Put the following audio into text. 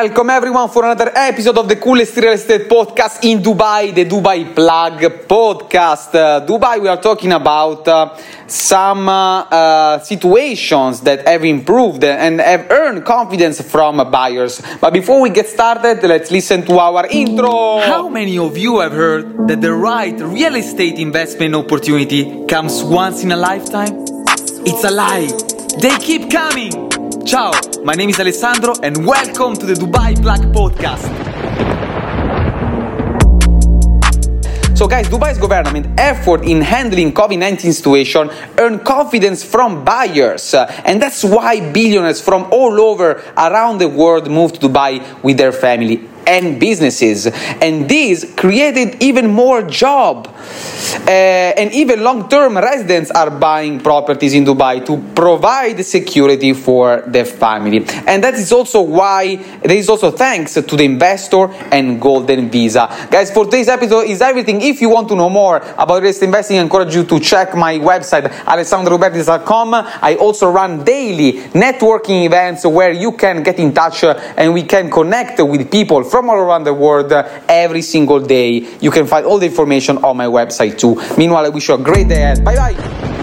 Welcome everyone for another episode of the coolest real estate podcast in Dubai, the Dubai Plug podcast. Uh, Dubai, we are talking about uh, some uh, uh situations that have improved and have earned confidence from buyers. But before we get started, let's listen to our intro. How many of you have heard that the right real estate investment opportunity comes once in a lifetime? It's a lie. They keep coming. Ciao, my name is Alessandro and welcome to the Dubai Plug Podcast. So guys, Dubai's government effort in handling COVID-19 situation earned confidence from buyers. Uh, and that's why billionaires from all over around the world moved to Dubai with their family and businesses. And this created even more job. Uh, and even long-term residents are buying properties in Dubai to provide security for their family. And that is also why there is also thanks to the investor and golden visa. Guys, for today's episode is everything. If you want to know more about real estate investing, I encourage you to check my website, alessandrobertis.com. I also run daily networking events where you can get in touch and we can connect with people from from all around the world uh, every single day. You can find all the information on my website too. Meanwhile, I wish you a great day ahead. Bye bye.